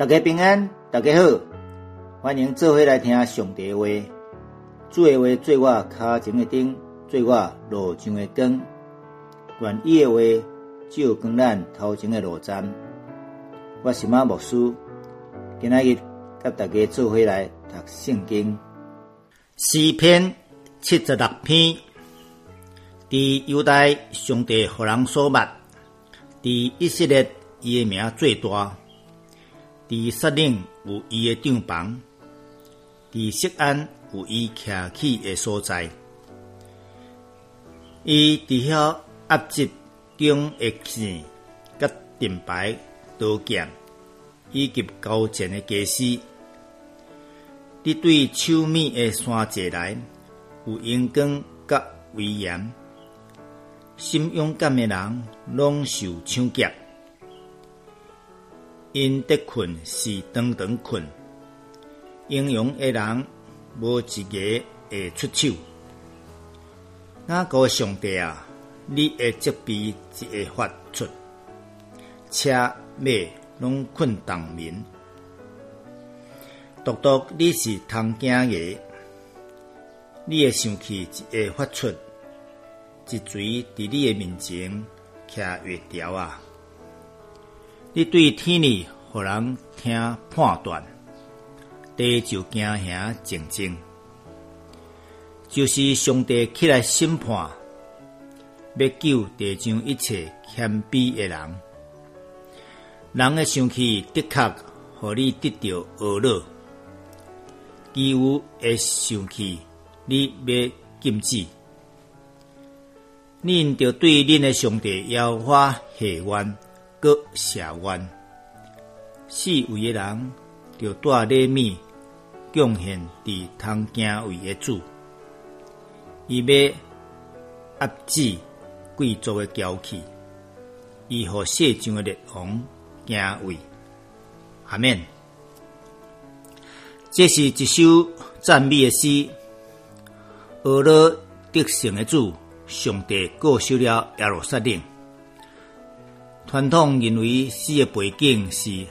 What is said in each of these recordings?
大家平安，大家好，欢迎做伙来听上帝话。主的话做我脚前的灯，做我路上的光。愿意的话照光咱头前的路盏。我是马牧师，今仔日甲大家做伙来读圣经。诗篇七十六篇，伫犹大上帝互人所捌，伫以色列伊的名最大。伫萨岭有伊诶帐房，伫锡安有伊徛起诶所在。伊伫遐压制中诶剑、甲盾牌、刀剑，以及高前诶家私。伫对手面诶山界来，有阳光甲威严。心勇敢诶人，拢受抢劫。因得困是长长困，英勇的人无一个会出手。那个上帝啊，你的责备一会发出，车马拢困当眠。独独你是通惊个，你的生气一会发出，一锤伫你的面前徛月条啊！你对天理，互人听判断，地就惊吓静静，就是上帝起来审判，要救地上一切谦卑的人。人的生气的确，互你得到恶乐；，其余的生气，你要禁止。恁着对恁的上帝要发下愿。各下冤，四位的人就带礼物贡献伫通行位的主，伊要压制贵族的娇气，伊和世上的列王行位。下面，这是一首赞美的诗，俄罗得胜的主，上帝过修了耶路撒冷。传统认为，诗的背景是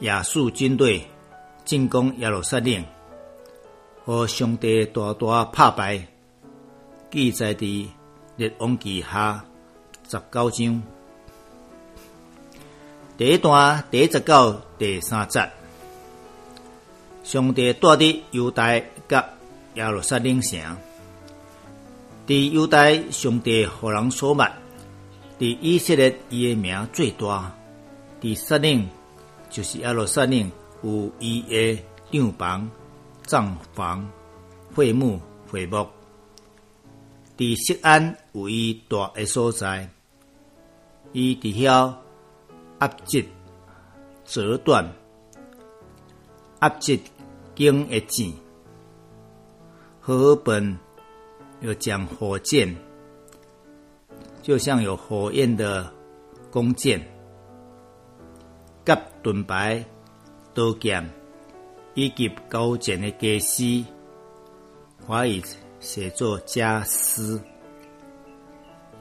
亚述军队进攻耶路撒冷，和上帝大大拍败，记载伫列王记下十九章第一段第十九第三节。上帝带伫犹大甲耶路撒冷城，伫犹大，上帝互人所捌。伫以色列，伊诶名最大。伫撒冷，就是耶路撒冷，有伊诶帐房、帐房、会幕、会幕。伫锡安有伊大诶所在，伊伫遐压制、折断、压制经诶剑，河本又将火箭。就像有火焰的弓箭、甲盾牌、刀剑，以及高剑的家私，可以写作家私、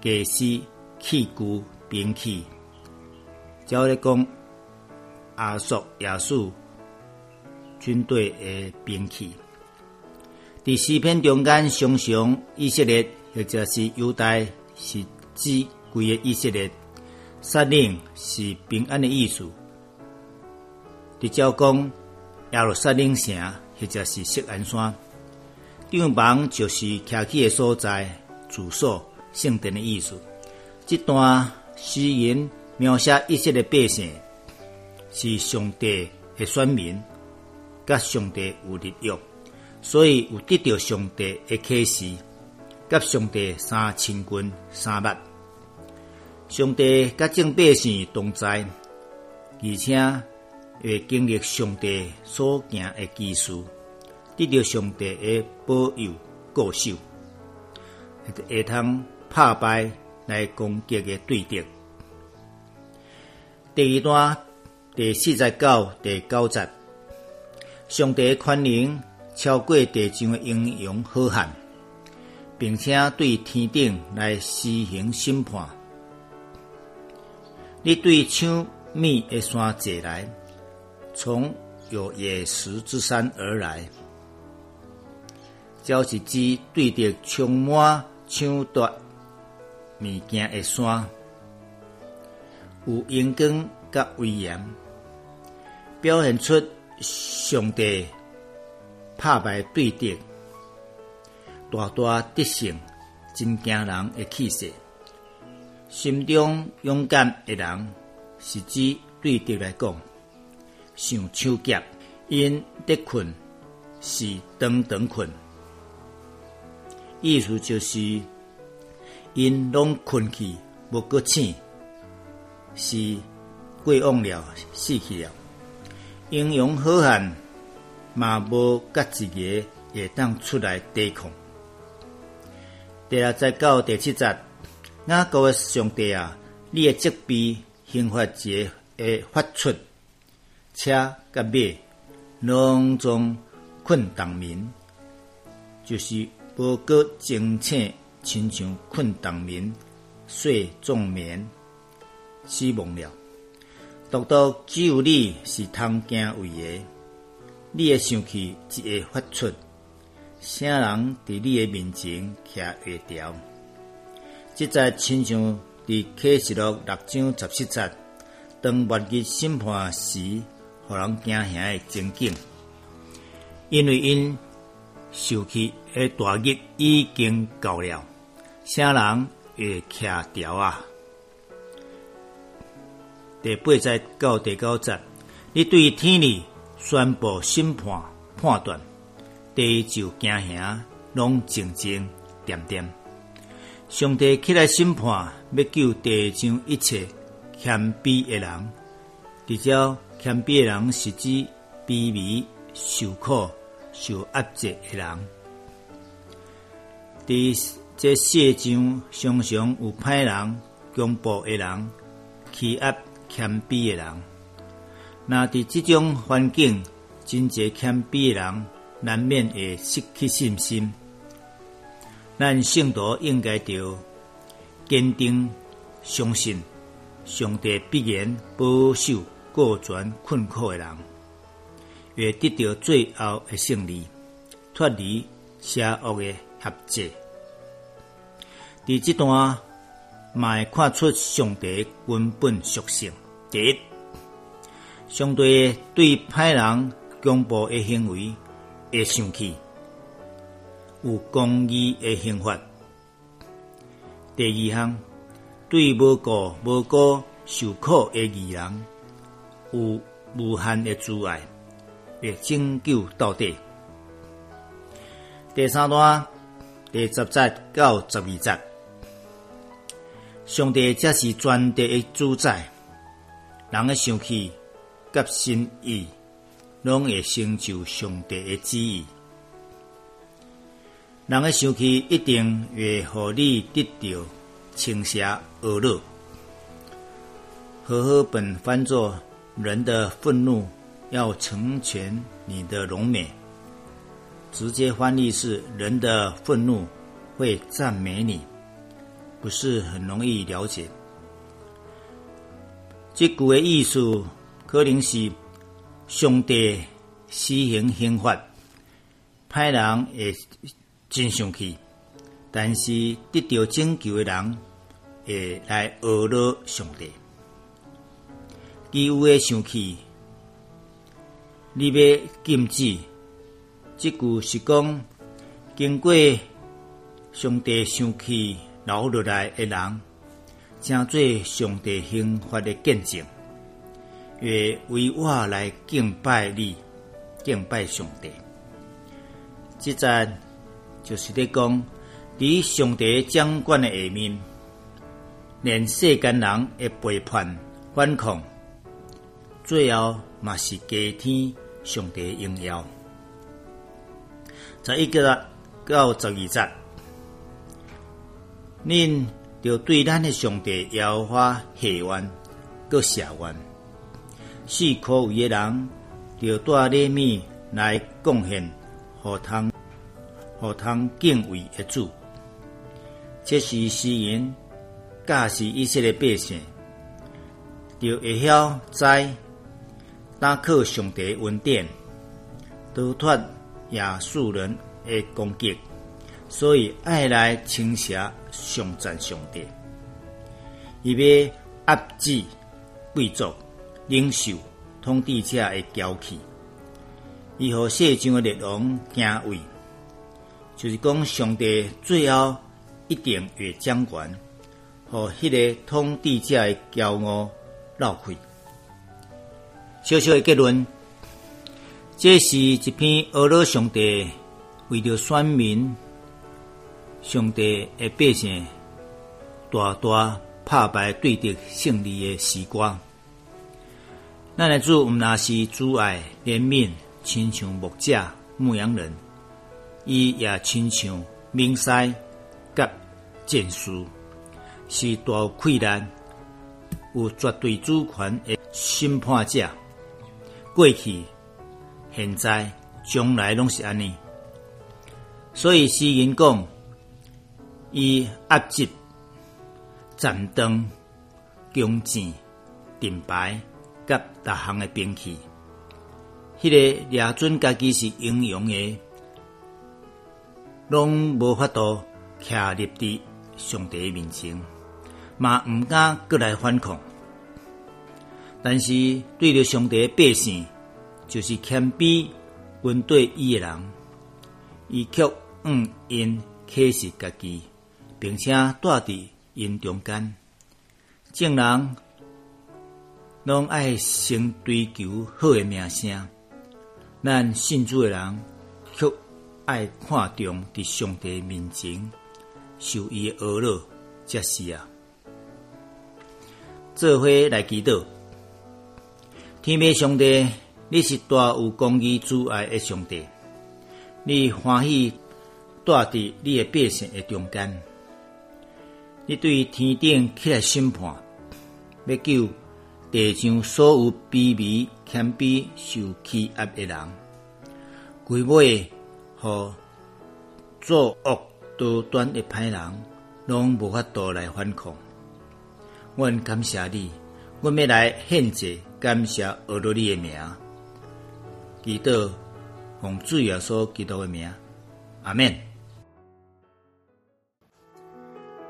家私、器具、兵器。照咧讲，阿索、亚述军队的兵器。第四篇中间，常常以色列或者是犹太是。指规个以色列，撒令是平安的意思。伫照讲亚罗撒冷城或者是锡安山，帐房就是徛起的所在、住所、圣殿的意思。这段诗言描写以色列百姓是上帝的选民，甲上帝有立约，所以有得到上帝的启示，甲上帝三千军三百。上帝甲众百姓同在，而且会经历上帝所行的技术，得到上帝的保佑固守，会通拍败来攻击的对敌。第二段第四十九、第九节，上帝的宽容超过地上的英勇好汉，并且对天顶来施行审判。你对抢米的山坐来，从有野石之山而来，朝一支对着充满抢夺物件的山，有阳光甲威严，表现出上帝拍败对敌、大大德性、真惊人的气势。心中勇敢的人，是指对敌来讲，像抢劫，因得困是长长困，意思就是因拢困去，无搁醒，是过往了，死去了。英勇好汉嘛无甲一个会当出来抵抗。第二再到第七节。雅各的上帝啊，你的责备刑罚节会发出，车甲马拢总困当眠，就是无过精醒，亲像困当眠，睡重眠，死亡了。独独只有你是通惊畏的，你的生气只会发出，啥人伫你诶面前徛会条？即在亲像伫启示录六章十七节，当末日审判时，互人惊吓诶情景，因为因受气诶大日已经到了，啥人会徛条啊？第八节到第九节，你对天理宣布审判判断，地就惊吓，拢静静点点。上帝起来审判，要救地上一切谦卑的人。至少谦卑的人是指卑微、受苦、受压制的人。伫这世上常常有歹人、强暴的人、欺压谦卑的人。那伫这种环境，真侪谦卑的人难免会失去信心。咱圣徒应该着坚定相信，上帝必然保守过全困苦的人，会得到最后的胜利，脱离邪恶的辖制。伫这段，卖看出上帝根本属性：第一，上帝对歹人强暴的行为会生气。有公义的刑罚。第二项，对无辜无辜受苦的义人，有无限的阻碍，会拯救到底。第三段，第十节到十二节，上帝才是全地的主宰，人的生气、甲心意，拢会成就上帝的旨意。人的生气一定会互你得到倾斜恶乐。和合本翻作人的愤怒要成全你的荣美，直接翻译是人的愤怒会赞美你，不是很容易了解。这句的意思可能是上帝施行刑罚，歹人会。真生气，但是得到拯救的人会来恶乐上帝。其有的生气，你要禁止。这句是讲，经过上帝生气留落来的人，正做上帝刑罚的见证，会为我来敬拜你，敬拜上帝。即在。就是咧讲，伫上帝掌管的下面，连世间人会背叛反抗，最后嘛是加天上帝应邀。十一个到十二节，恁就对咱的上帝摇花下愿，搁下愿，是可为的人，就带礼物来贡献，何通？何通敬畏的主？这是诗人教示以色列百姓，就会晓知打克上帝恩典，逃脱亚述人的攻击，所以爱来倾斜上赞上帝，伊要压制贵族、领袖、统治者的娇气，伊和世上的列王敬畏，就是讲上帝最后一定会掌权，和迄个统治者的骄傲闹开。小小的结论，这是一篇俄罗上帝为着选民、上帝的百姓大大拍败对敌胜利的时光。咱来主毋那是主爱怜悯，亲像牧者牧羊人，伊也亲像明师甲剑士，是大溃难、有绝对主权的审判者。过去、现在、将来拢是安尼，所以诗人讲，伊压制、战争、弓箭、盾牌、甲逐项的兵器，迄个掠准家己是英勇的，拢无法度徛立伫上帝面前，嘛毋敢过来反抗。但是对着上帝百姓，就是谦卑、军队伊的人，伊却嗯因启示家己，并且带伫因中间。众人拢爱先追求好的名声，咱信主的人却爱看重伫上帝面前受伊的恶乐，才是啊。做伙来祈祷。天父上帝，你是大有公义、主爱的上帝，你欢喜住伫你的百姓的中间，你对天顶起来审判，要救地上所有卑微、谦卑、受欺压的人，规尾和作恶多端的歹人，拢无法度来反抗。阮感谢你，阮要来献祭。感谢俄罗斯的名，祈祷奉主耶稣基督的名，阿门。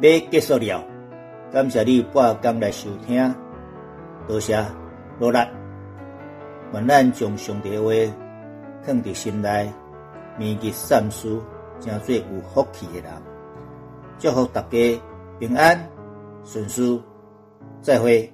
要结束了，感谢你半工来收听，多谢努力。愿咱将上帝话放伫心内，铭记善事，成做有福气的人。祝福大家平安顺遂，再会。